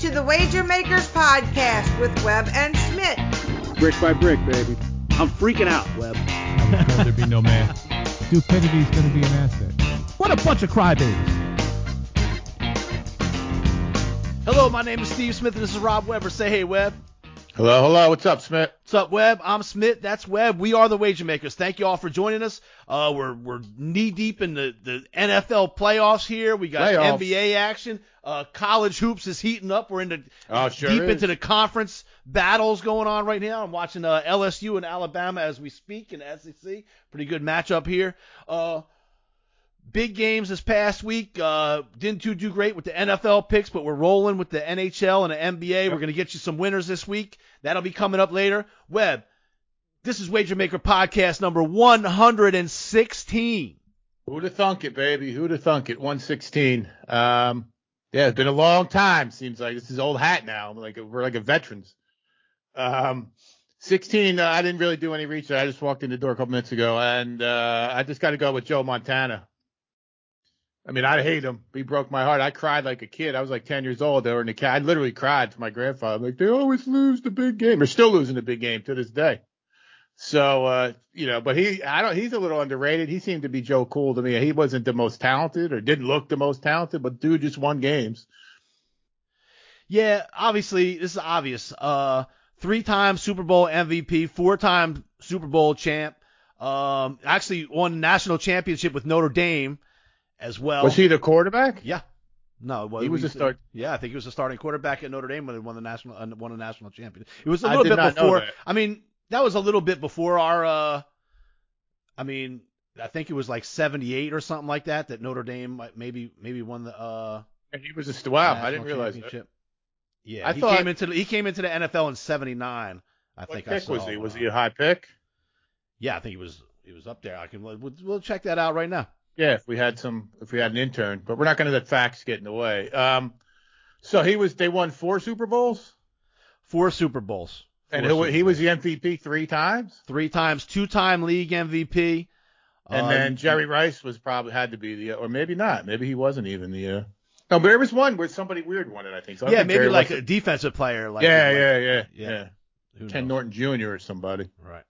to the Wager Makers podcast with Webb and Schmidt. Brick by brick, baby. I'm freaking out, Webb. I was told there'd be no man. Stupidity's going to be an asset. What a bunch of crybabies. Hello, my name is Steve Smith, and this is Rob Weber. Say hey, Webb. Hello, hello. What's up, Smith? What's up, Webb? I'm Smith. That's Webb. We are the Wager Makers. Thank you all for joining us. Uh, we're we're knee deep in the, the NFL playoffs here. We got Playoffs. NBA action. Uh, college hoops is heating up. We're into Oh, sure deep is. into the conference battles going on right now. I'm watching uh, LSU and Alabama as we speak in SEC. Pretty good matchup here. Big games this past week. Uh, didn't do, do great with the NFL picks, but we're rolling with the NHL and the NBA. We're going to get you some winners this week. That'll be coming up later. Webb, this is Wager Maker Podcast number 116. Who'd have thunk it, baby? Who'd have thunk it? 116. Um, yeah, it's been a long time. Seems like this is old hat now. Like we're like a veterans. Um, 16. Uh, I didn't really do any research. I just walked in the door a couple minutes ago, and uh, I just got to go with Joe Montana. I mean, I hate him. He broke my heart. I cried like a kid. I was like 10 years old. Were in the cat. I literally cried to my grandfather. I'm like, they always lose the big game. They're still losing the big game to this day. So, uh, you know, but he, I don't, he's a little underrated. He seemed to be Joe Cool to me. He wasn't the most talented or didn't look the most talented, but dude just won games. Yeah, obviously, this is obvious. Uh, three-time Super Bowl MVP, four-time Super Bowl champ. Um, actually won national championship with Notre Dame as well. Was he the quarterback? Yeah. No, well, He was a start- Yeah, I think he was a starting quarterback at Notre Dame when they won the national uh, won a national championship. It was a I little bit before. I mean, that was a little bit before our. uh I mean, I think it was like 78 or something like that that Notre Dame maybe maybe won the. uh And he was a, st- wow, I didn't realize that. Yeah, I he thought- came into the, he came into the NFL in '79. I What think I pick saw. was he? Was uh, he a high pick? Yeah, I think he was. He was up there. I can. We'll, we'll check that out right now. Yeah, if we had some, if we had an intern, but we're not going to let facts get in the way. Um, so he was, they won four Super Bowls, Four Super Bowls. and who, Super he was the MVP three times. three times, two-time league MVP. And Uh, then Jerry Rice was probably had to be the, or maybe not. Maybe he wasn't even the. Uh, no, but there was one where somebody weird won it. I think. So I yeah, think maybe Jerry like a defensive player. Like yeah, yeah, yeah, yeah. yeah, Ken knows? Norton Jr. or somebody. Right.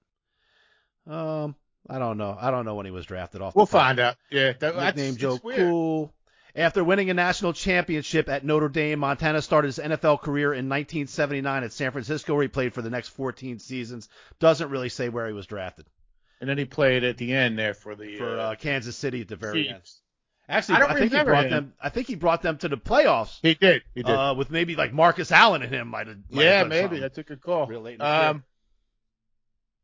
Um, I don't know. I don't know when he was drafted off. We'll top. find out. Yeah, that, that's Nickname Joe. Cool. After winning a national championship at Notre Dame, Montana started his NFL career in 1979 at San Francisco, where he played for the next 14 seasons. Doesn't really say where he was drafted. And then he played at the end there for the For uh, Kansas City at the very end. Actually, I I, don't think he brought him. them. I think he brought them to the playoffs. He did. He did. Uh, with maybe like Marcus Allen and him might have. yeah, maybe something. that's a good call. Real late in the career. um,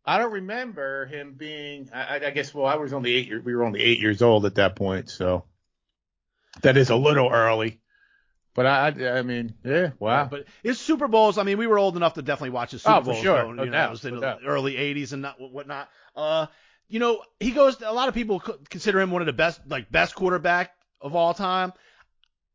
I don't remember him being. I, I- guess. Well, I was only eight. Year, we were only eight years old at that point, so that is a little early. But I, I, mean, yeah, wow. But his Super Bowls, I mean, we were old enough to definitely watch his Super Bowl. Oh, for Bowls. sure. going, No you know, doubt, it was in no the doubt. early 80s and not, whatnot. Uh, you know, he goes. A lot of people consider him one of the best, like best quarterback of all time.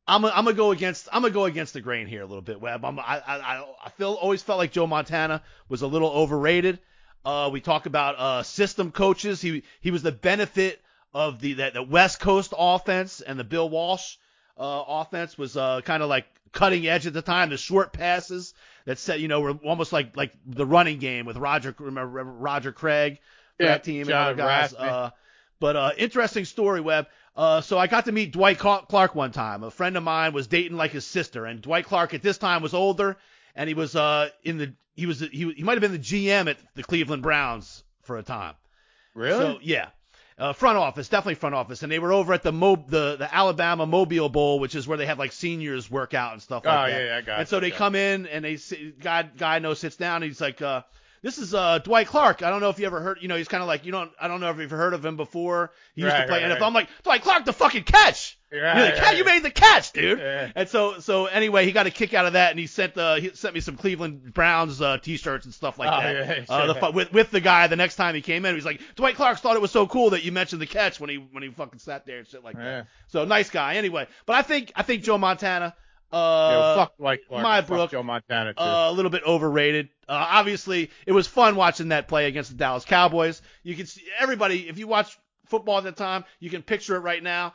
I'm gonna go against I'm gonna go against the grain here a little bit, Webb. I'm, I I I feel always felt like Joe Montana was a little overrated. Uh, we talk about uh, system coaches. He he was the benefit of the that the West Coast offense and the Bill Walsh uh, offense was uh, kind of like cutting edge at the time. The short passes that set you know were almost like like the running game with Roger remember Roger Craig Yeah, that team and other guys. Uh, but uh, interesting story, Webb. Uh, so I got to meet Dwight Clark one time. A friend of mine was dating like his sister, and Dwight Clark at this time was older, and he was uh in the he was he he might have been the GM at the Cleveland Browns for a time. really? So yeah, uh, front office, definitely front office, and they were over at the Mo the the Alabama Mobile Bowl, which is where they have like seniors work out and stuff like oh that. Oh yeah, I got. And so they yeah. come in and they sit, guy guy knows sits down and he's like, uh, this is uh Dwight Clark. I don't know if you ever heard. You know, he's kind of like you don't. I don't know if you've heard of him before. He used to Right, play right, NFL. right. I'm like Dwight Clark, the fucking catch. Right, the catch. You made the catch, dude. Yeah. And so so anyway, he got a kick out of that, and he sent uh he sent me some Cleveland Browns uh, t-shirts and stuff like Oh, that. yeah, uh, the, sure. with with the guy the next time he came in, he's like Dwight Clark thought it was so cool that you mentioned the catch when he when he fucking sat there and shit like Yeah. that. So nice guy. Anyway, but I think I think Joe Montana. Yeah, Uh, fuck Dwight Clark. my and fuck Brook, Joe Montana too. uh, a little bit overrated. Uh, obviously, it was fun watching that play against the Dallas Cowboys. You can see everybody, if you watch football at the time, you can picture it right now.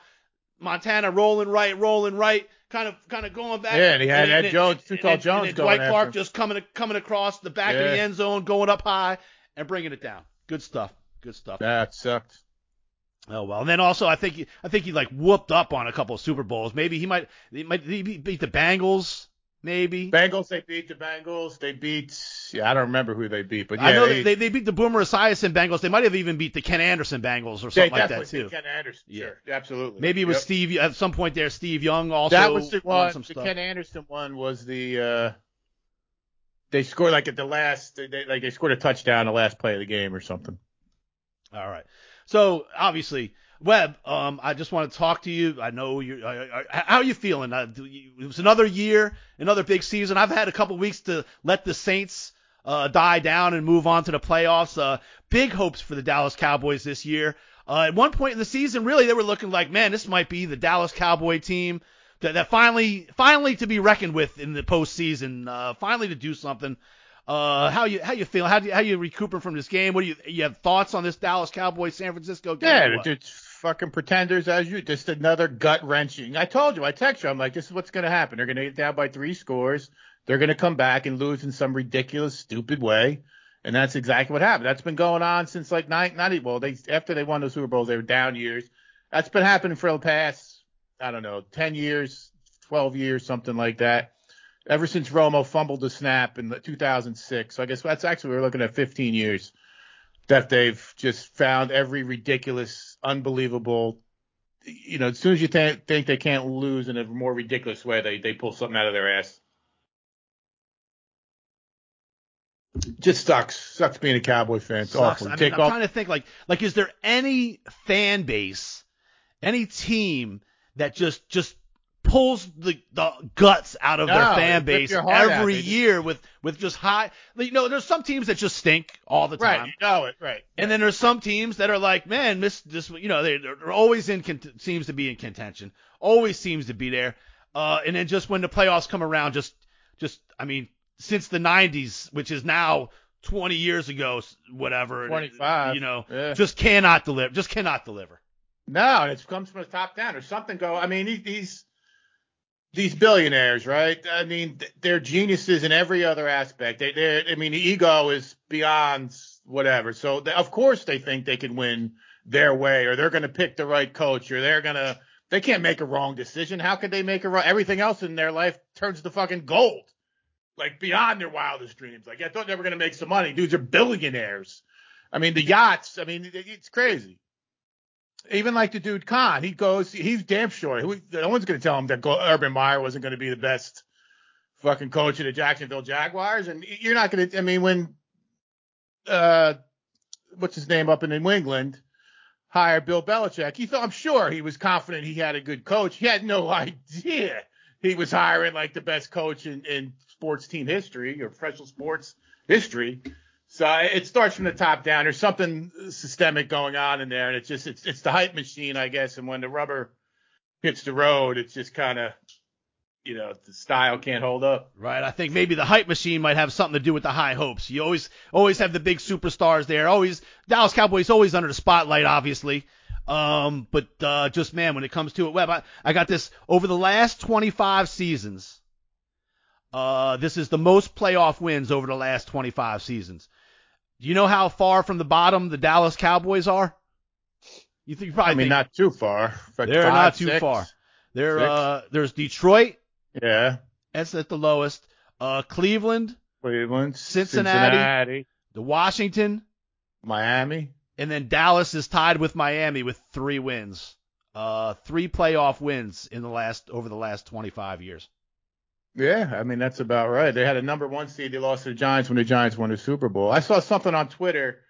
Montana rolling right, rolling right, kind of kind of going back. Yeah, and he had Ed then- Jones, too tall Jones and Dwight Clark him. just coming coming across the back of the end zone, going up high and bringing it down. Good stuff. Good stuff. That sucked. Oh well, and then also I think he, I think he like whooped up on a couple of Super Bowls. Maybe he might he might he beat the Bengals. Maybe Bengals, they beat the Bengals. They beat, yeah, I don't remember who they beat, but yeah, I know they, they, they beat the Boomer Esiason Bengals. They might have even beat the Ken Anderson Bengals or something like that too. beat Ken Anderson. Yeah. Sure, absolutely. Maybe it was Yep. Steve at some point there. Steve Young also That was the one. The stuff. Ken Anderson one was the. uh They scored like at the last. They, they, like they scored a touchdown the last play of the game or something. All right. So obviously, Webb, um, I just want to talk to you. I know you. How are you feeling? It was another year, another big season. I've had a couple weeks to let the Saints uh, die down and move on to the playoffs. Uh, big hopes for the Dallas Cowboys this year. Uh, at one point in the season, really, they were looking like, man, this might be the Dallas Cowboy team that, that finally, finally to be reckoned with in the postseason. Uh, finally to do something. Uh, how you how you feel? How do you, how you recuperating from this game? What do you you have thoughts on this Dallas Cowboys San Francisco game? Yeah, it's fucking pretenders as you. Just another gut wrenching. I told you. I text you. I'm like, this is what's gonna happen. They're gonna get down by three scores. They're gonna come back and lose in some ridiculous, stupid way. And that's exactly what happened. That's been going on since like nine, not even, well, they after they won the Super Bowls, they were down years. That's been happening for the past, I don't know, ten years, twelve years, something like that. Ever since Romo fumbled the snap in the 2006. So I guess that's actually we're looking at 15 years that they've just found every ridiculous, unbelievable. You know, as soon as you th- think they can't lose in a more ridiculous way, they they pull something out of their ass. Just sucks. Sucks being a Cowboy fan. It's Sucks. awful. I mean, I'm off. trying to think like like is there any fan base, any team that just just pulls the, the guts out of their fan base every year with with just high you know there's some teams that just stink all the time Right. You know it. Right. and then there's some teams that are like man this this you know they they're always in cont- seems to be in contention always seems to be there uh and then just when the playoffs come around just just I mean since the 90s which is now 20 years ago whatever 25. you know Yeah. just cannot deliver just cannot deliver No, it comes from the top down. There's something go. I mean, these- these these billionaires, right? I mean, they're geniuses in every other aspect. They, they're. I mean, the ego is beyond whatever. So they, of course they think they can win their way, or they're going to pick the right coach, or they're going to. They can't make a wrong decision. How could they make a wrong? Everything else in their life turns to fucking gold, like beyond their wildest dreams. Like I thought they were going to make some money. Dudes are billionaires. I mean, the yachts. I mean, it's crazy even like the dude Khan, he goes, he's damn sure. No one's going to tell him that Urban Meyer wasn't going to be the best fucking coach of the Jacksonville Jaguars. And you're not going to, I mean, when, uh, what's his name up in New England hired Bill Belichick, he thought, I'm sure he was confident he had a good coach. He had no idea he was hiring like the best coach in, in sports team history or professional sports history. So it starts from the top down. There's something systemic going on in there, and it's just it's it's the hype machine, I guess. And when the rubber hits the road, it's just kind of, you know, the style can't hold up. Right. I think maybe the hype machine might have something to do with the high hopes. You always always have the big superstars there. Always Dallas Cowboys always under the spotlight, obviously. Um, but uh, just man, when it comes to it, Webb, I, I got this over the last 25 seasons. Uh, this is the most playoff wins over the last 25 seasons. Do you know how far from the bottom the Dallas Cowboys are? You think you probably I mean, think not too far. Like they're five, not too six. far. They're six. uh, there's Detroit, Yeah, that's at the lowest. Uh, Cleveland, Cleveland, Cincinnati. Cincinnati, the Washington, Miami. and then Dallas is tied with Miami with three wins. Uh, three playoff wins in the last over the last 25 years. Yeah, I mean that's about right. They had a number one seed. They lost to the Giants when the Giants won the Super Bowl. I saw something on Twitter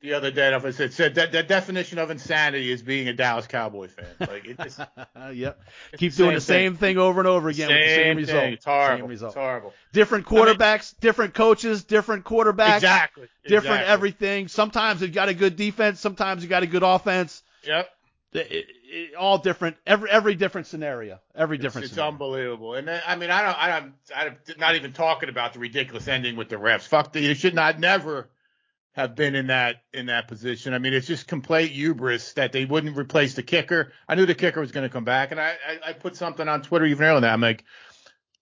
the other day. It said, said that the definition of insanity is being a Dallas Cowboy fan. Like it just yep. Keep doing the same same thing over and over again with the same thing. result. It's horrible. Same result. It's horrible. Different I mean- quarterbacks, different coaches, different quarterbacks, Exactly. different exactly. everything. Sometimes you got a good defense, sometimes you got a good offense. Yep. It- it- all different. Every every different scenario. Every It's, different. it's scenario. unbelievable. And then, I mean, I don't, I don't, I'm not even talking about the ridiculous ending with the refs. Fuck, the, you should not never have been in that in that position. I mean, it's just complete hubris that they wouldn't replace the kicker. I knew the kicker was going to come back, and I, I I put something on Twitter even earlier. That i'm like,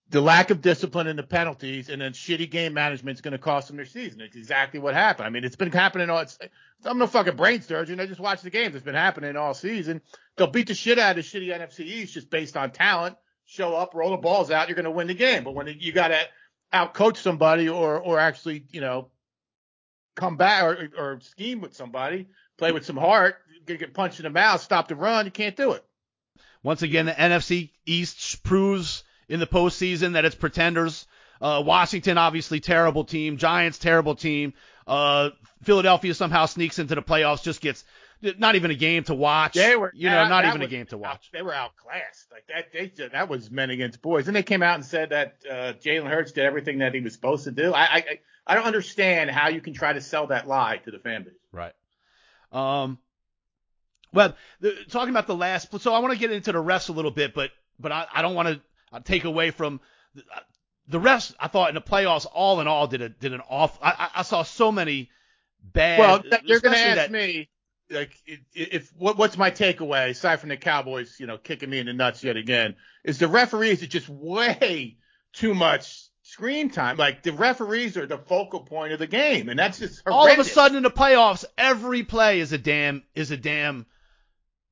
the lack of discipline and the penalties, and then shitty game management is going to cost them their season. It's exactly what happened. I mean, it's been happening all. It's, I'm no fucking brain surgeon. I just watch the games. It's been happening all season. They'll beat the shit out of the shitty NFC East just based on talent. Show up, roll the balls out, you're going to win the game. But when you got to outcoach somebody or or actually, you know, come back or, or scheme with somebody, play with some heart, get, get punched in the mouth, stop the run, you can't do it. Once again, the NFC East proves in the postseason that it's pretenders. Uh, Washington, obviously terrible team. Giants, terrible team. Uh, Philadelphia somehow sneaks into the playoffs, just gets not even a game to watch. They were, you know, not even a game to watch. They were outclassed. Like that, they that was men against boys. And they came out and said that uh, Jalen Hurts did everything that he was supposed to do. I, I, I don't understand how you can try to sell that lie to the fan base. Right. Um. Well, the, talking about the last, so I want to get into the refs a little bit, but but I, I don't want to take away from the, the refs. I thought in the playoffs, all in all, did a did an off. I, I saw so many bad. Well, you're going to ask that, me like if, what, what's my takeaway aside from the Cowboys, you know, kicking me in the nuts yet again, is the referees are just way too much screen time. Like the referees are the focal point of the game, and that's just horrendous. all of a sudden in the playoffs, every play is a damn is a damn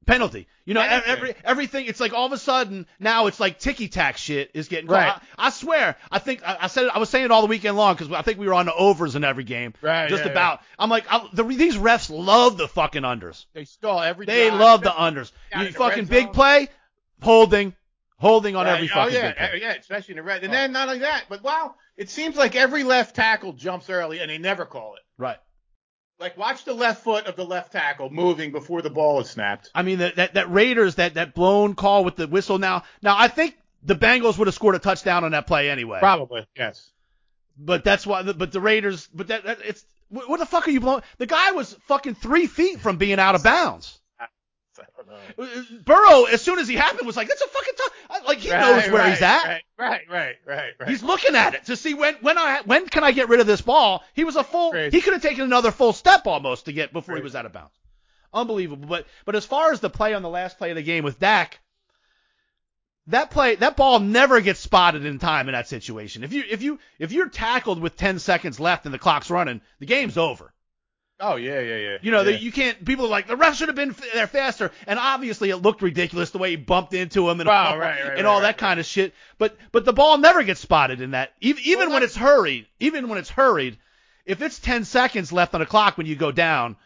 penalty. You know, Anything. every everything. It's like all of a sudden now it's like ticky tack shit is getting Right. called. I, I swear, I think I, I said it, I was saying it all the weekend long because I think we were on the overs in every game. Right, Just yeah, about. I'm like, I, the, these refs love the fucking unders. They stall every. They drive. love the unders. Down You fucking big play, holding, holding on Right. every oh fucking yeah, big play. yeah, especially in the red. And oh. then not only that, but wow, it seems like every left tackle jumps early and they never call it. Right. Like watch the left foot of the left tackle moving before the ball is snapped. I mean that that, that Raiders that that blown call with the whistle now. Now I think the Bengals would have scored a touchdown on that play anyway. Probably, yes. But that's why. But the Raiders. But that, that it's. What the fuck are you blowing? The guy was fucking three feet from being out of bounds. I don't know. Burrow, as soon as he happened, was like, "That's a fucking t-. like he knows where right, he's at. Right, right, right, right, right. He's looking at it to see when when I when can I get rid of this ball. He was a full. Crazy. He could have taken another full step almost to get before he was out of bounds. Unbelievable. But but as far as the play on the last play of the game with Dak, that play that ball never gets spotted in time in that situation. If you if you if you're tackled with 10 seconds left and the clock's running, the game's over. Oh yeah, yeah, yeah. You know, yeah. that you can't. People are like the ref should have been f- there faster, and obviously it looked ridiculous the way he bumped into him and Oh, all, right, right, and all right, that right, kind of shit. But but the ball never gets spotted in that. Even even Well, when it's hurried, even when it's hurried, if it's 10 seconds left on the clock when you go down,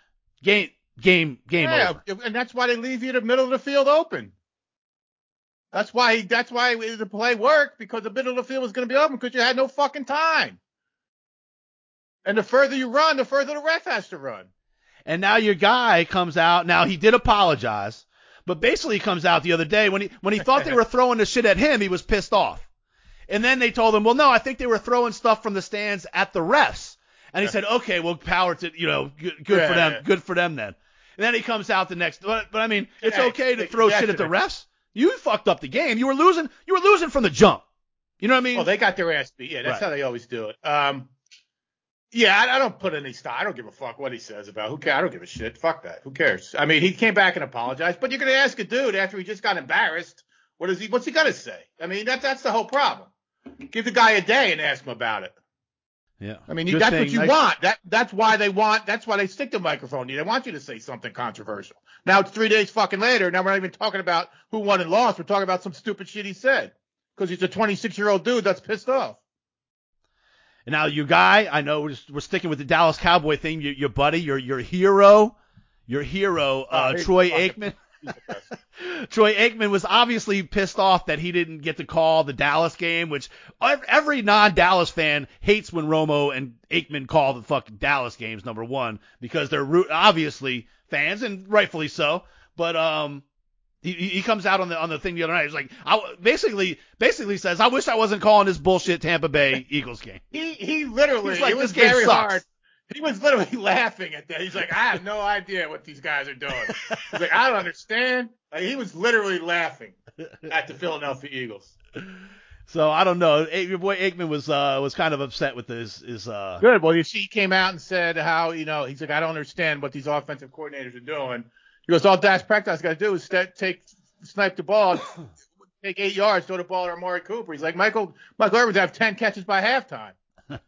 game game game yeah, over. and that's why they leave you the middle of the field open. That's why that's why the play worked because the middle of the field was going to be open because you had no fucking time. And the further you run, the further the ref has to run. And now your guy comes out. Now he did apologize, but basically he comes out the other day when he when he thought they were throwing the shit at him, he was pissed off. And then they told him, well, no, I think they were throwing stuff from the stands at the refs. And he said, okay, well, power to you know, good, good for them, yeah. good for them then. And then he comes out the next. But, but I mean, it's okay to throw shit at the refs. You fucked up the game. You were losing. You were losing from the jump. You know what I mean? Well, they got their ass beat. Yeah, that's Right. how they always do it. Um, yeah, I, I don't put any stock. I don't give a fuck what he says about who cares. I don't give a shit. Fuck that. Who cares? I mean, he came back and apologized, but you're gonna ask a dude after he just got embarrassed. What is he? What's he gonna say? I mean, that that's the whole problem. Give the guy a day and ask him about it. yeah. I mean, Good that's thing. what you Nice- want. That that's why they want. That's why they stick the microphone. They want you to say something controversial. Now it's three days fucking later. Now we're not even talking about who won and lost. We're talking about some stupid shit he said because he's a 26 year old dude that's pissed off. And now you guy, I know we're, we're sticking with the Dallas Cowboy thing. Your, your buddy, your your hero, your hero, uh, Oh, Troy Aikman. He's the best. Troy Aikman was obviously pissed off that he didn't get to call the Dallas game, which every non-Dallas fan hates when Romo and Aikman call the fucking Dallas games. Number one, because they're root- obviously fans and rightfully so. But um, he, he comes out on the on the thing the other night. He's like, I basically basically says, I wish I wasn't calling this bullshit Tampa Bay Eagles game. He he literally He's like, it was "This game very sucks." hard. He was literally laughing at that. He's like, I have no idea what these guys are doing. He's like, I don't understand. Like, he was literally laughing at the Philadelphia Eagles. So I don't know. Your boy Aikman was uh was kind of upset with this. his uh Good. Well, you see, he came out and said how you know he's like, I don't understand what these offensive coordinators are doing. He goes, all Dak Prescott's got to do is st- take snipe the ball, take eight yards, throw the ball to Amari Cooper. He's like, Michael Michael Irvin's have ten catches by halftime.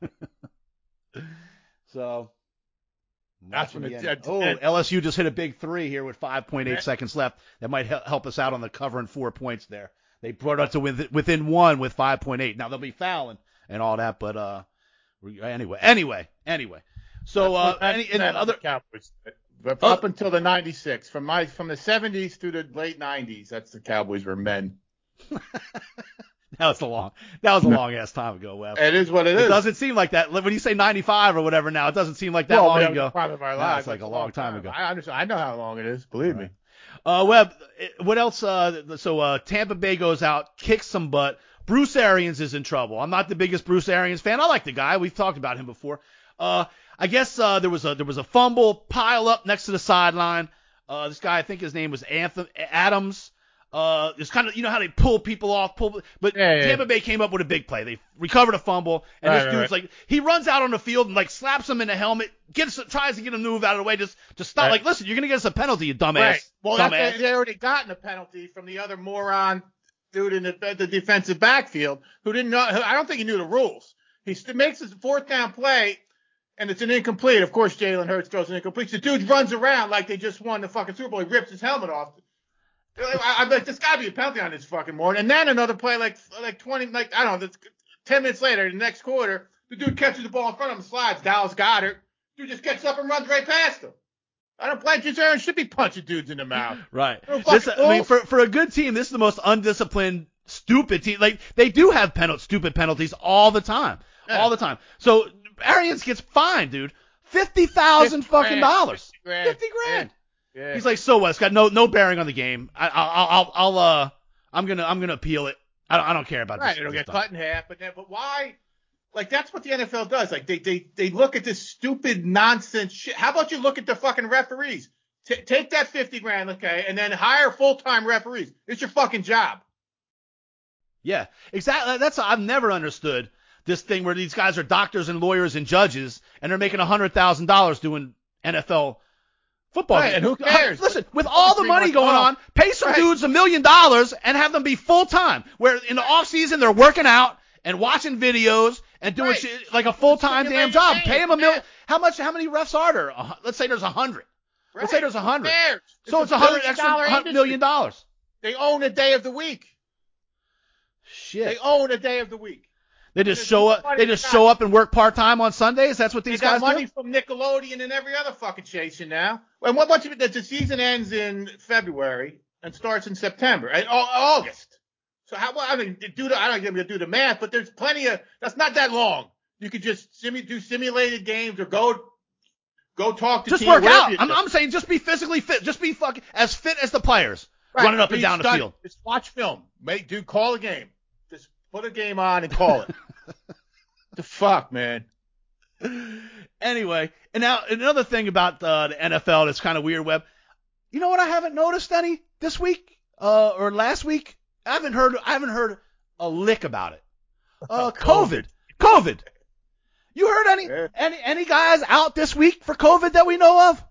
so. That's when it- end. oh, it- LSU just hit a big three here with 5.8 Yeah. seconds left. That might hel- help us out on the cover and four points there. They brought us to within, within one with 5.8. Now they'll be fouling and all that, but uh, anyway, anyway, anyway. So uh, any, any that other Cowboys. But Oh. up until the '96, from my from the '70s through the late '90s, that's the Cowboys were men. that was a long that was a long ass time ago, Webb. It is what it It is. It doesn't seem like that. When you say 95 or whatever now, it doesn't seem like that well, long ago. prime of our No, lives. it's like a long time ago. I understand. I know how long it is. Believe me. Uh, Webb, eh, what else? Uh, so uh, Tampa Bay goes out, kicks some butt. Bruce Arians is in trouble. I'm not the biggest Bruce Arians fan. I like the guy. We've talked about him before. Uh, I guess uh, there was a there was a fumble pile up next to the sideline. Uh, this guy, I think his name was Anthony Adams. Uh, it's kind of you know how they pull people off, pull, but Yeah, yeah. Tampa Bay came up with a big play. They recovered a fumble, and Right, this right, dude's like he runs out on the field and like slaps him in the helmet, gets tries to get him to move out of the way, just just stop. Right. Like, listen, you're gonna get us a penalty, you dumbass. Right. Well, dumbass. they already gotten a penalty from the other moron dude in the, the defensive backfield who didn't know. I don't think he knew the rules. He st- makes his fourth down play, and it's an incomplete. Of course, Jalen Hurts throws an incomplete. The dude runs around like they just won the fucking Super Bowl. He rips his helmet off. I, I'm like, there's got to be a penalty on this fucking morning. And then another play, like like 20, like I don't know, 10 minutes later, in the next quarter, the dude catches the ball in front of him, slides. Dallas Goedert, dude just gets up and runs right past him. I don't blame James Aaron should be punching dudes in the mouth. Right. This, I mean, for for a good team, this is the most undisciplined, stupid team. Like they do have penal- stupid penalties all the time, Yeah. all the time. So Arians gets fined, dude, fifty thousand fucking grand, dollars, 50 grand. fifty grand. Yeah. He's like, so what? It's got no no bearing on the game. I, I'll I'll I'll uh I'm gonna I'm gonna appeal it. I don't, I don't care about right, this. it'll this get stuff. cut in half, but then, but why? Like that's what the NFL does. Like they they they look at this stupid nonsense shit. How about you look at the fucking referees? T- take that fifty grand, okay, and then hire full time referees. It's your fucking job. Yeah, exactly. That's I've never understood this thing where these guys are doctors and lawyers and judges, and they're making a hundred thousand dollars doing NFL football. Right, and who cares? Listen, with all the money going on, pay some Right. dudes a million dollars and have them be full time. Where in the off season they're working out and watching videos and doing Right. shit like a full time damn job. Pay them a mil. yeah. How much? How many refs are there? Let's say there's a hundred. Right. Let's say there's a hundred. So it's a hundred extra million dollars. They own a day of the week. Shit. They own a day of the week. They just show up. They just show up and work part time on Sundays. That's what these They these got guys money do. from Nickelodeon and every other fucking station now. And what much of it? The season ends in February and starts in September, and August. So how? Well, I mean, do the I don't gonna do the math, but there's plenty of. That's not that long. You could just simu- do simulated games or go go talk to Just team, work out. I'm. I'm saying just be physically fit. Just be fucking as fit as the players Right. running up and down the field. Just watch film. Make do call a game. Put a game on and call it. the fuck, man. Anyway, and now another thing about uh, the NFL that's kind of weird, Web. You know what I haven't noticed any this week uh, or last week? I haven't heard. I haven't heard a lick about it. Uh, COVID. COVID. You heard any Yeah. any any guys out this week for COVID that we know of?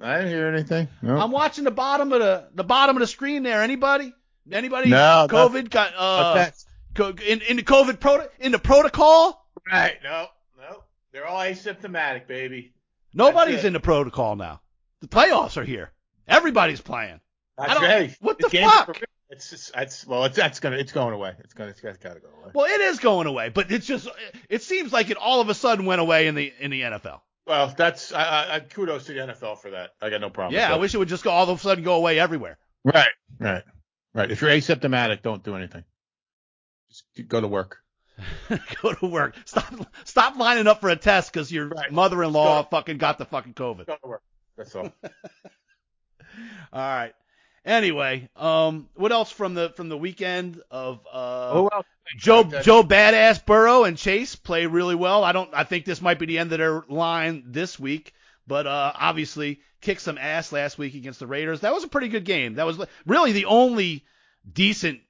I didn't hear anything. No. I'm watching the bottom of the the bottom of the screen there. Anybody? Anybody? No, COVID got uh that's- in in the COVID proto in the protocol. Right. No. No. They're all asymptomatic, baby. Nobody's in the protocol now. The playoffs are here. Everybody's playing. That's right. what The the fuck? It's just, it's well, it's that's gonna, it's going away. It's gonna, it's got to go away. Well, it is going away, but it's just it seems like it all of a sudden went away in the in the NFL. Well, that's, I, I, kudos to the NFL for that. I got no problem. Yeah, I wish it would just go all of a sudden go away everywhere. Right. Right. Right. If you're asymptomatic, don't do anything. Go to work. go to work. Stop stop lining up for a test because your Right. mother-in-law fucking got the fucking COVID. Go to work. That's all. All right. Anyway, um, what else from the from the weekend of uh. Joe Joe Badass Burrow and Chase play really well. I don't I think this might be the end of their line this week, but uh obviously kicked some ass last week against the Raiders. That was a pretty good game. That was really the only decent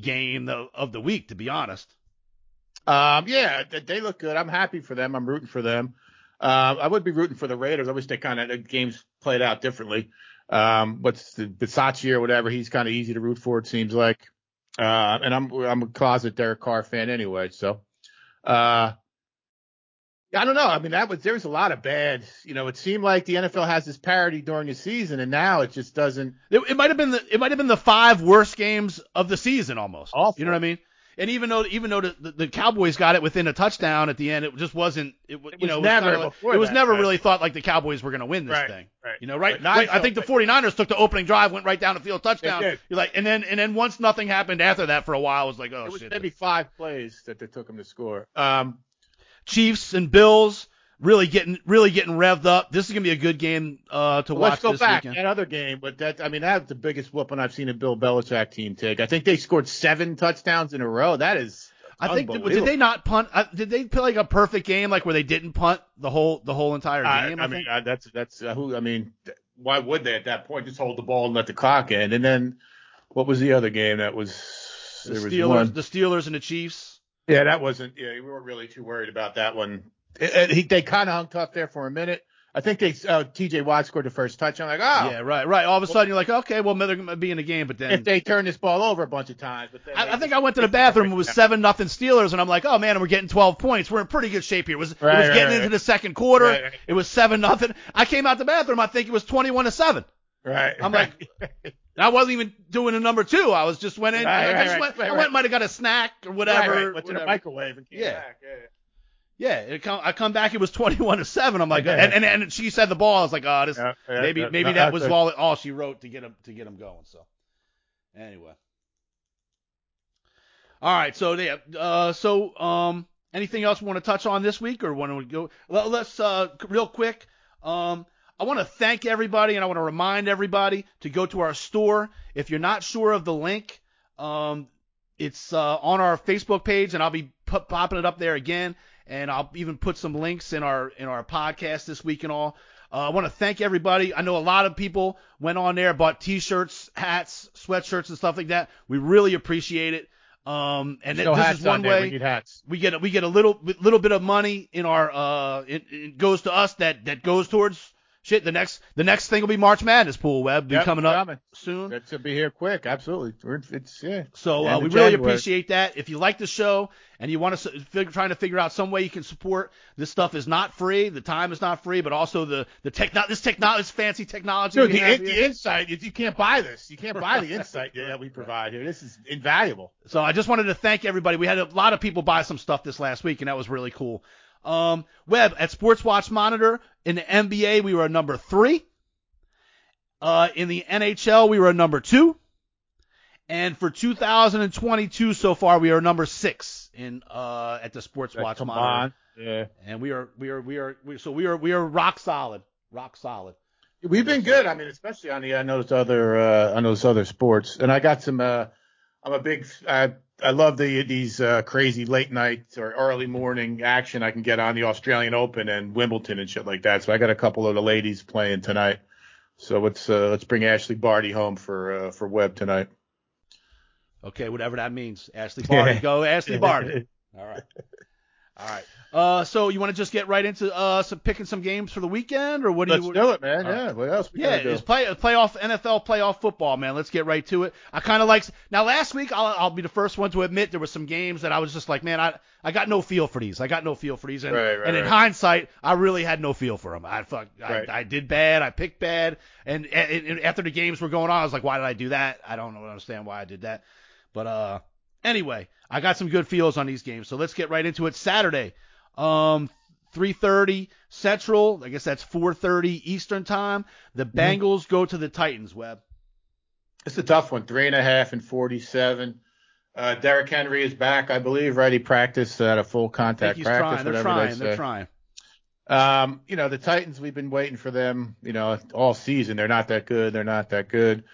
game of, the week, to be honest. Um, yeah, they, look good. I'm happy for them. I'm rooting for them. Uh, I would be rooting for the Raiders. I wish they kind of the games played out differently. Um, what's the Bisaccia or whatever? He's kind of easy to root for. It seems like. Uh, and I'm I'm a closet Derek Carr fan anyway. So, uh, I don't know. I mean, that was there was a lot of bad. You know, it seemed like the NFL has this parity during the season, and now it just doesn't. It, it might have been the it might have been the five worst games of the season almost. Awful. You know what I mean? And even though even though the, the, the Cowboys got it within a touchdown at the end, it just wasn't. It, It you was know, it never was, kinda like- before it was that, never right. really thought like the Cowboys were going to win this Right, thing. right. You know, right? Right. I think the felt 49ers took the opening drive, went right down the field, touchdown. You're like, and then and then once nothing happened after that for a while, it was like, oh it was shit. maybe five plays that they took him to score. Um, Chiefs and Bills really getting really getting revved up. This is gonna be a good game uh, to Well, watch let's go back weekend. that other game, but that I mean that's the biggest whooping I've seen a Bill Belichick team take. I think they scored seven touchdowns in a row. That is I think did they not punt? Uh, did they play like a perfect game, like where they didn't punt the whole the whole entire game? I I, mean think. uh, that's that's uh, who I mean why would they at that point just hold the ball and let the clock end? And then what was the other game that was the was Steelers, one. the Steelers and the Chiefs. Yeah, that wasn't. Yeah, we weren't really too worried about that one. It, it- he, they kind of hung tough there for a minute. I think they uh, T.J. Watt scored the first touchdown. Like, oh, Yeah, right, right. All of a sudden you're like, okay, well they're gonna be in the game, but then if they turn this ball over a bunch of times, but then I, I think I went to the bathroom. It was seven nothing Steelers, and I'm like, oh man, we're getting 12 points. We're in pretty good shape here. It was, Right, it was right, getting right. into the second quarter. It was seven nothing. I came out the bathroom. I think it was 21 to seven. right. I'm like, I wasn't even doing a number two. I was just went in. Right, I right, just went, right, I went, might have got a snack or whatever. Went to the microwave and came Yeah. back. Yeah. Yeah, it come, I come back. It was 21 to seven. I'm like, Yeah. and, and and she said the ball. I was like, oh, this Yeah, yeah, maybe maybe No, that was all all she wrote to get him to get him going. So anyway, all right. So yeah. Uh, so um, anything else we want to touch on this week, or want to go? Well, let's uh, real quick. Um, I want to thank everybody, and I want to remind everybody to go to our store. If you're not sure of the link, um, it's uh, on our Facebook page, and I'll be put, popping it up there again. And I'll even put some links in our in our podcast this week and all. Uh, I want to thank everybody. I know a lot of people went on there, bought T-shirts, hats, sweatshirts, and stuff like that. We really appreciate it. Um, and this is one on way We hats. we get a, we get a little little bit of money in our uh it, it goes to us that that goes towards shit. The next the next thing will be March Madness pool web be Yep, coming up coming. soon. That should be here quick. Absolutely. We're, it's yeah. So uh, we really January. appreciate that. If you like the show and you want to figure, trying to figure out some way you can support this stuff is not free. The time is not free, but also the the techno this technology this fancy technology. Dude, the, in, the insight, you, you can't buy this. You can't buy the insight that we provide here. This is invaluable. So I just wanted to thank everybody. We had a lot of people buy some stuff this last week, and that was really cool. Um, Web at Sports Watch Monitor in the NBA, we were a number three. Uh, in the NHL, we were a number two. And for 2022 so far, we are number six in uh at the Sports Watch Come Monitor. on. Yeah. And we are we are we are we, so we are we are rock solid, rock solid. We've been good. I mean, especially on the I noticed other uh, on those other sports, and I got some. Uh, I'm a big. I I love the these uh, crazy late night or early morning action I can get on the Australian Open and Wimbledon and shit like that. So I got a couple of the ladies playing tonight. So let's uh, let's bring Ashleigh Barty home for uh, for Webb tonight. Okay, whatever that means. Ashleigh Barty, go Ashleigh Barty. All right. All right. Uh, so you want to just get right into uh some picking some games for the weekend, or what do you? Let's you? do it, man. Yeah. What else we Yeah, it's play playoff NFL playoff football, man. Let's get right to it. I kind of like now. Last week, I'll, I'll be the first one to admit there were some games that I was just like, man, I I got no feel for these. I got no feel for these, and, Right, right, and in hindsight, I really had no feel for them. I fuck. I, I did bad. I picked bad, and, and, and after the games were going on, I was like, why did I do that? I don't understand why I did that. But uh, anyway, I got some good feels on these games, so let's get right into it. Saturday, um, 3:30 Central. I guess that's 4:30 Eastern time. The Mm-hmm. Bengals go to the Titans. Web. It's a tough one. Three and a half and forty-seven. Uh, Derrick Henry is back, I believe. Right, he practiced at a full contact he's practice. trying. They're trying. they They're trying. Um, you know, the Titans, we've been waiting for them, you know, all season. They're not that good. They're not that good.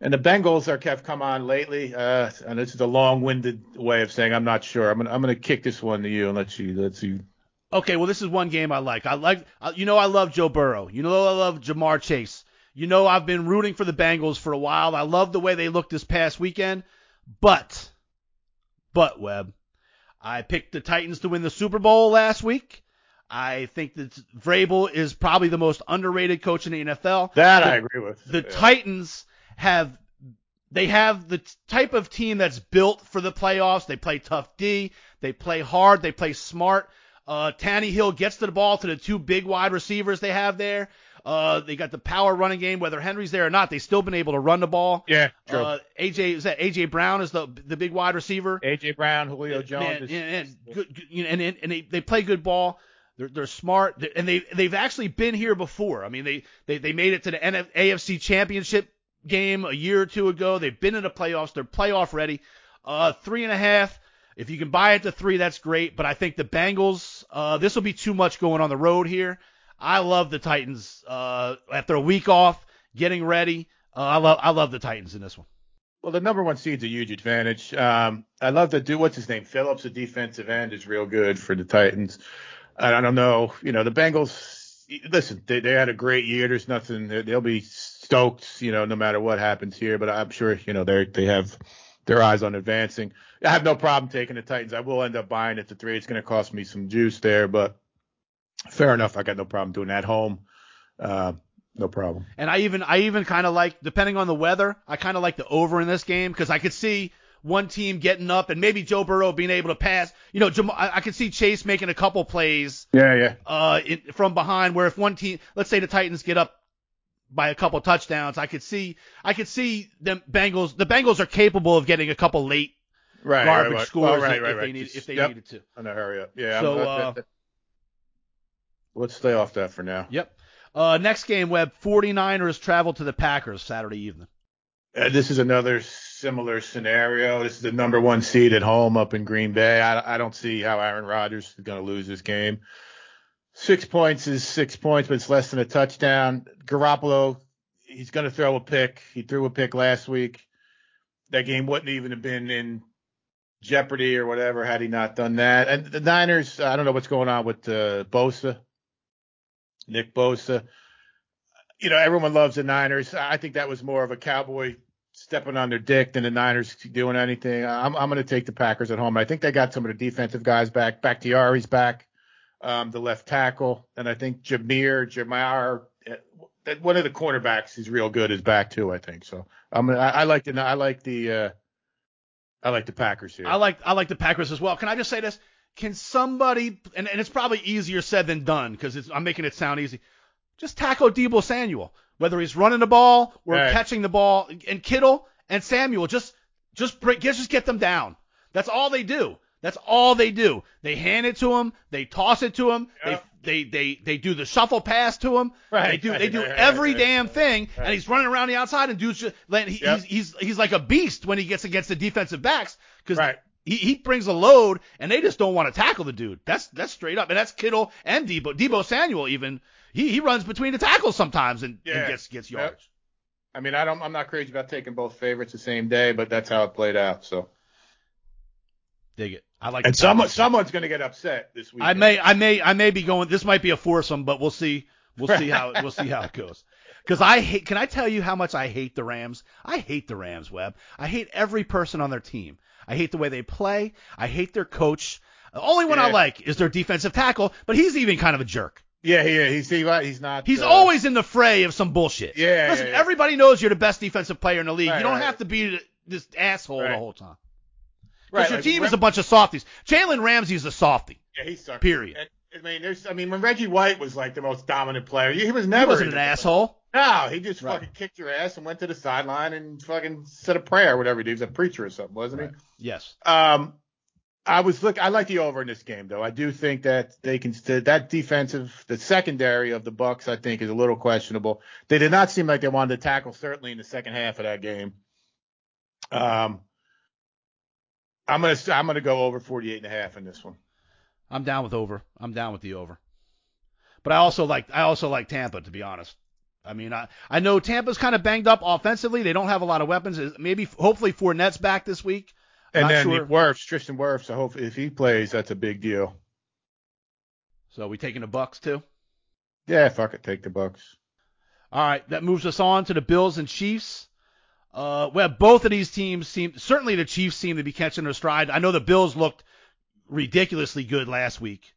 And the Bengals are have come on lately. Uh, and this is a long-winded way of saying I'm not sure. I'm gonna I'm gonna kick this one to you and let you let you. Okay, well, this is one game I like. I like, you know, I love Joe Burrow. You know, I love Ja'Marr Chase. You know, I've been rooting for the Bengals for a while. I love the way they looked this past weekend, But, but Webb, I picked the Titans to win the Super Bowl last week. I think that Vrabel is probably the most underrated coach in the NFL. That the, I agree with. The Yeah. Titans have they have the type of team that's built for the playoffs. They play tough D. They play hard. They play smart. Uh, Tannehill gets the ball to the two big wide receivers they have there. Uh, they got the power running game. Whether Henry's there or not, they've still been able to run the ball. Yeah, true. Uh, AJ is that AJ Brown is the the big wide receiver. AJ Brown, Julio Jones. Is- and, and, good, you know, and, and, and they, they play good ball. They're, they're smart, and they they've actually been here before. I mean, they they, they made it to the NF, AFC Championship game a year or two ago. They've been in the playoffs. They're playoff ready. Uh, three and a half. If you can buy it to three, that's great. But I think the Bengals. Uh, this will be too much going on the road here. I love the Titans. Uh, after a week off, getting ready. Uh, I love I love the Titans in this one. Well, the number one seed's a huge advantage. Um, I love the do what's his name Phillips, the defensive end, is real good for the Titans. I don't know, you know, the Bengals. Listen, they, they had a great year. There's nothing. they- They'll be stoked, you know, no matter what happens here. But I'm sure, you know, they they have their eyes on advancing. I have no problem taking the Titans. I will end up buying it to three. It's going to cost me some juice there, but fair enough. I got no problem doing that home. Uh, no problem. And I even I even kind of like depending on the weather, I kind of like the over in this game because I could see one team getting up and maybe Joe Burrow being able to pass. You know, Jam- I, I could see Chase making a couple plays Yeah, yeah. uh in, from behind where if one team, let's say the Titans get up by a couple touchdowns, I could see I could see them Bengals. The Bengals are capable of getting a couple late Right, garbage right, right. scores Oh, right, if, if they need Just- if they yep. needed to. On the hurry up. Yeah. So, uh, let's stay off that for now. Yep. Uh, next game, Web 49ers travel to the Packers Saturday evening. Uh, this is another similar scenario. This is the number one seed at home up in Green Bay. I, I don't see how Aaron Rodgers is going to lose this game. Six points is six points, but it's less than a touchdown. Garoppolo, he's going to throw a pick. He threw a pick last week. That game wouldn't even have been in jeopardy or whatever had he not done that. And the Niners, I don't know what's going on with uh, Bosa, Nick Bosa. You know, everyone loves the Niners. I think that was more of a Cowboy stepping on their dick than the Niners doing anything. I'm, I'm going to take the Packers at home. I think they got some of the defensive guys back. Bakhtiari's back, um, the left tackle, and I think Jameer, Jamar, uh, one of the cornerbacks is real good is back too. I think so. I'm I, I like the I like the uh, I like the Packers here. I like I like the Packers as well. Can I just say this? Can somebody and, and it's probably easier said than done because I'm making it sound easy. Just tackle Deebo Samuel, whether he's running the ball or Right. catching the ball, and Kittle and Samuel just just break, just get them down. That's all they do. That's all they do. They hand it to him. They toss it to him. Yep. They, they they they do the shuffle pass to him. Right, They do they do right, right, every right. damn thing, and he's running around the outside and dudes just he, Yep. he's he's he's like a beast when he gets against the defensive backs because Right. he, he brings a load and they just don't want to tackle the dude. That's that's straight up, and that's Kittle and Deebo Deebo Samuel even he he runs between the tackles sometimes and, and Yeah. gets gets Yep. yards. I mean, I don't. I'm not crazy about taking both favorites the same day, but that's how it played out. So, Dig it. I like. and someone someone's going to get upset this week. I may I may I may be going. This might be a foursome, but we'll see. We'll see how we'll see how it goes. Because I hate. Can I tell you how much I hate the Rams? I hate the Rams, Webb. I hate every person on their team. I hate the way they play. I hate their coach. The only one I like is their defensive tackle, but he's even kind of a jerk. Yeah, yeah. He's he, he's not. He's uh, always in the fray of some bullshit. Yeah, Listen, yeah, yeah. everybody knows you're the best defensive player in the league. Right, you don't right. have to be this asshole the whole time. right. Because your like, team is a bunch of softies. Jalen Ramsey's a softie. Yeah, he sucks. Period. And, I mean, there's. I mean, when Reggie White was like the most dominant player, he, he was He never. wasn't an asshole. No, he just fucking kicked your ass and went to the sideline and fucking said a prayer, or whatever he did. He was a preacher or something, wasn't he? Yes. Um, I was look. I like the over in this game, though. I do think that they can. That defensive, the secondary of the Bucks, I think, is a little questionable. They did not seem like they wanted to tackle, certainly in the second half of that game. Um, I'm gonna. I'm gonna go over 48 and a half in this one. I'm down with over. I'm down with the over. But I also like I also like Tampa to be honest. I mean, I I know Tampa's kind of banged up offensively. They don't have a lot of weapons. Maybe hopefully Fournette's back this week. And not then sure. Wirfs, Tristan Wirfs. I hope if he plays, that's a big deal. So we taking the Bucks too. Yeah, fuck it, take the Bucks. All right, that moves us on to the Bills and Chiefs. Uh, well, both of these teams seem certainly the Chiefs seem to be catching their stride. I know the Bills looked ridiculously good last week,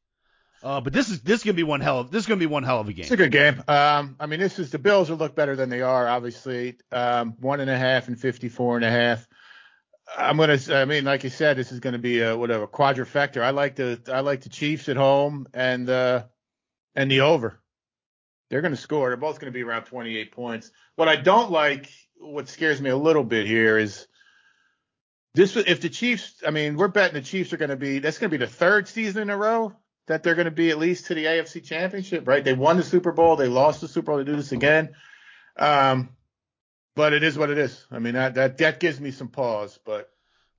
uh, but this is this is gonna be one hell of this is gonna be one hell of a game. It's a good game. Um, I mean, this is the Bills will look better than they are, obviously. Um, one and a half and 54 and a half. I'm gonna. I mean, like you said, this is gonna be a whatever quadrifecta. I like the I like the Chiefs at home and uh and the over. They're gonna score. They're both gonna be around 28 points. What I don't like, what scares me a little bit here is this. If the Chiefs, I mean, we're betting the Chiefs are gonna be. That's gonna be the third season in a row that they're gonna be at least to the AFC Championship, right? They won the Super Bowl. They lost the Super Bowl. They do this again. Um, but it is what it is. I mean, that that that gives me some pause. But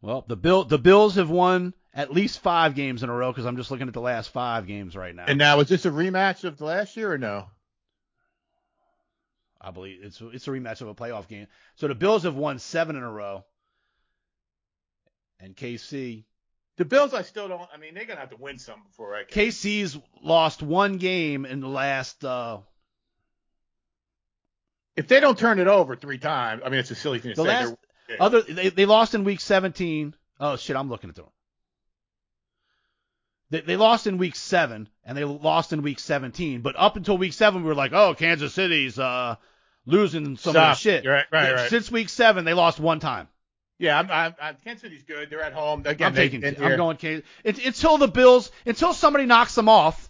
Well, the Bill the Bills have won at least five games in a row because I'm just looking at the last five games right now. and now is this a rematch of last year or no? I believe it's it's a rematch of a playoff game. So the Bills have won seven in a row, and KC The Bills, I still don't. I mean, they're gonna have to win some before I can. KC's lost one game in the last. Uh, If they don't turn it over three times, I mean, it's a silly thing to the say. last They're- other they, they lost in week 17. Oh shit, I'm looking at the. They, they lost in week seven and they lost in week 17. But up until week seven, we were like, oh, Kansas City's uh losing some of their Stop. shit. Right, right, right. Since week seven, they lost one time. yeah, I'm, I'm, I'm, Kansas City's good. They're at home. Again, I'm they- taking. I'm going Kansas. It, until the Bills, until somebody knocks them off.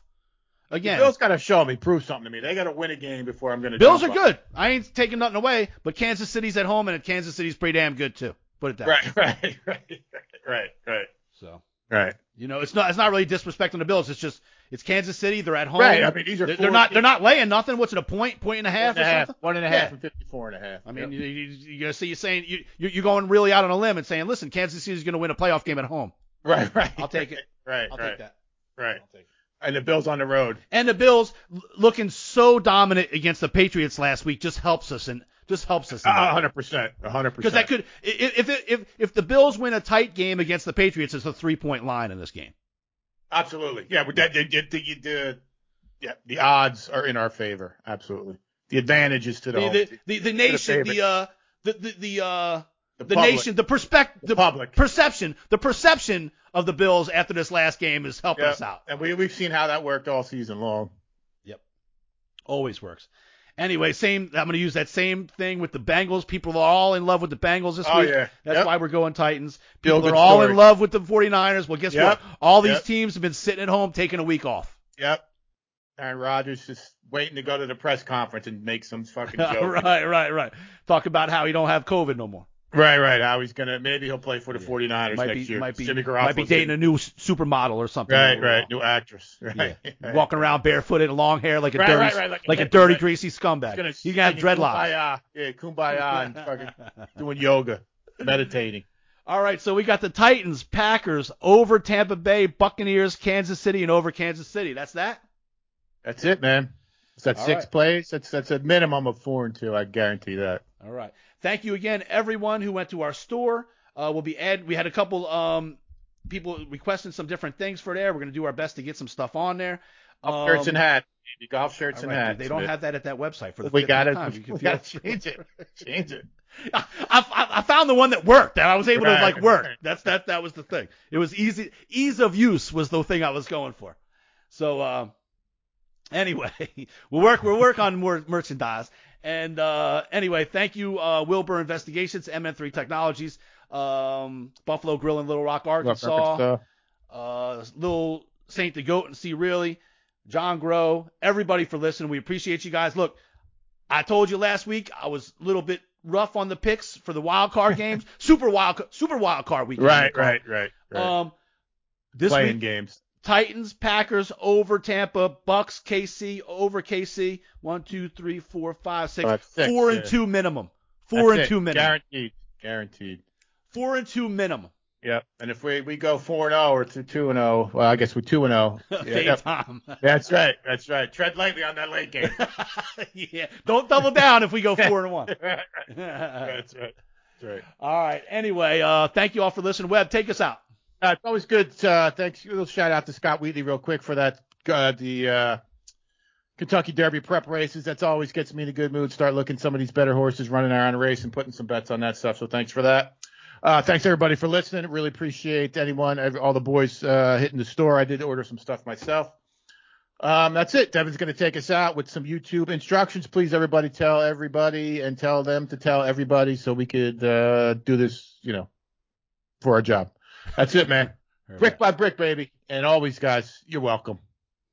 The Again, Bills got to show me, prove something to me. They got to win a game before I'm gonna. Bills are on. good. I ain't taking nothing away, but Kansas City's at home, and Kansas City's pretty damn good too. Put it that way. Right, right, right, right, right, So right. you know, it's not it's not really disrespecting the Bills. It's just it's Kansas City. They're at home. Right. I mean, these are they're, they're not they're not laying nothing. What's it a point, point and a half and a or half, something? one and a Yeah. half and 54 and a half. I mean, Yep. you, you, you gotta see you saying you you- you're going really out on a limb and saying, listen, Kansas City's going to win a playoff game at home. right, right. I'll take it. Right, I'll right, take that. right. I'll take it. And the Bills on the road. And the Bills looking so dominant against the Patriots last week just helps us and just helps us. in A that. hundred percent, a hundred Because that could, if if if if the Bills win a tight game against the Patriots, it's a three point line in this game. Absolutely, yeah. But that, the, the, the, the, yeah, the odds are in our favor. Absolutely, the advantages to the The home the the, the nation, the uh the the the uh the, public. nation, the perspective, the, The public. perception, the perception of the Bills after this last game is helping Yeah. us out. And we we've seen how that worked all season long. Yep, always works. Anyway, same. I'm going to use that same thing with the Bengals. People are all in love with the Bengals this Oh, week. yeah. That's Yep. why we're going Titans. Feel People are all story. in love with the 49ers. Well, guess Yep. what? All these Yep. teams have been sitting at home taking a week off. Yep. Aaron Rodgers just waiting to go to the press conference and make some fucking joke. right, right, right. Talk about how he don't have COVID no more. Right, right. How he's gonna maybe he'll play for the 49ers Might next be, year. might be, Jimmy might be dating a new supermodel or something. Right, right. New actress. Right. Yeah. right. Walking around barefooted, long hair, like a Right, dirty, right, like like, a- dirty, greasy scumbag. He's gonna He's gonna have dreadlocks. Kumbaya. Yeah, kumbaya and fucking doing yoga, meditating. All right, so we got the Titans, Packers over Tampa Bay, Buccaneers, Kansas City, and over Kansas City. That's that. That's it, man. Is that All six plays? That's that's a minimum of four and two. I guarantee that. All right. Thank you again, everyone who went to our store. Uh, we'll be add. We had a couple um people requesting some different things for there. We're gonna do our best to get some stuff on there. Golf shirts and Um, hats. Golf shirts all and hats. They don't have that at that website for the We gotta, time. You we gotta change it. Change it. I, I, I found the one that worked. That I was able to like work. right. That's that that was the thing. It was easy. Ease of use was the thing I was going for. So uh, anyway, we'll work we'll work on more merchandise. And uh, anyway, thank you, uh, Wilbur Investigations, MN3 Technologies, um, Buffalo Grill in Little Rock, Arkansas, uh, Little Saint the Goat and See Really, John Grow, everybody for listening. We appreciate you guys. Look, I told you last week I was a little bit rough on the picks for the wild card games, super wild, super wild card weekend. Right, they call it. right, right, right. Um, this Playing week games. Titans, Packers over Tampa, Bucks, KC over KC. One, two, three, four, five, six. Five, six, Four yeah. and two minimum. Four That's and it. two minimum. Guaranteed. Guaranteed. Four and two minimum. Yep. And if we, we go four and zero or two two and zero, well, I guess we're two and zero. Fade Yeah, time. that's right. That's right. Tread lightly on that late game. yeah. Don't double down if we go four and one. that's right. That's right. all right. Anyway, uh, thank you all for listening. Webb, take us out. Uh, it's always good. Uh, thanks. Little shout out to Scott Wheatley real quick for that. Uh, the uh, Kentucky Derby prep races. That's always gets me in a good mood. Start looking some of these better horses running around a race and putting some bets on that stuff. So thanks for that. Uh, thanks everybody for listening. Really appreciate anyone, every, all the boys uh, hitting the store. I did order some stuff myself. Um, that's it. Devin's going to take us out with some YouTube instructions. Please, everybody, tell everybody and tell them to tell everybody so we could do this, you know, for our job. That's it, man. brick by brick, baby. And always, guys, you're welcome.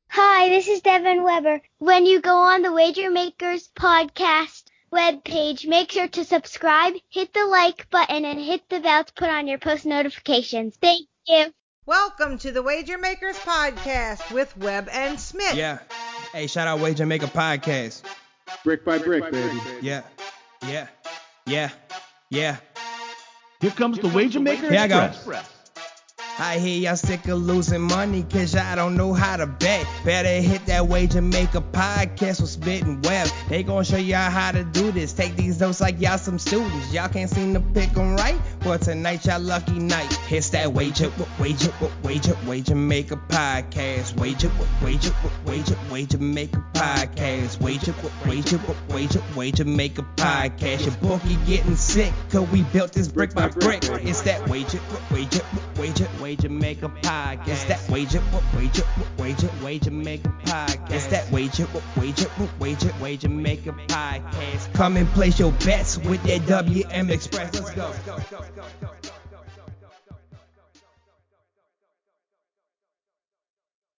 Hi, this is Devin Weber. When you go on the Wager Makers podcast webpage, make sure to subscribe, hit the like button, and hit the bell to put on your post notifications. Thank you. Welcome to the Wager Makers podcast with Webb and Smith. Yeah. Hey, shout out Wager Maker Podcast. Brick by brick, baby. Yeah. Yeah. Yeah. Yeah. Here comes the Wager Maker Here I go. Express. I hear y'all sick of losing money cause y'all don't know how to bet. Better hit that Wager Maker podcast with Spit and Web. They gon' show y'all how to do this. Take these notes like y'all some students. Y'all can't seem to pick 'em right. Well, tonight y'all lucky night. It's that Wager, Wager, Wager, Wager Maker podcast. Wager, Wager, Wager, Wager Maker podcast. Wager, Wager, Wager, Wager Maker podcast. Your bookie getting sick cause we built this brick by brick. It's that wager wager Wager, Wager, Wager, Wager Maker podcast. It's that Wager, Wager, Wager, Wager Maker podcast. It's that Wager, Wager, Wager, Wager Maker podcast. Come and place your bets with that WM Express. Let's go.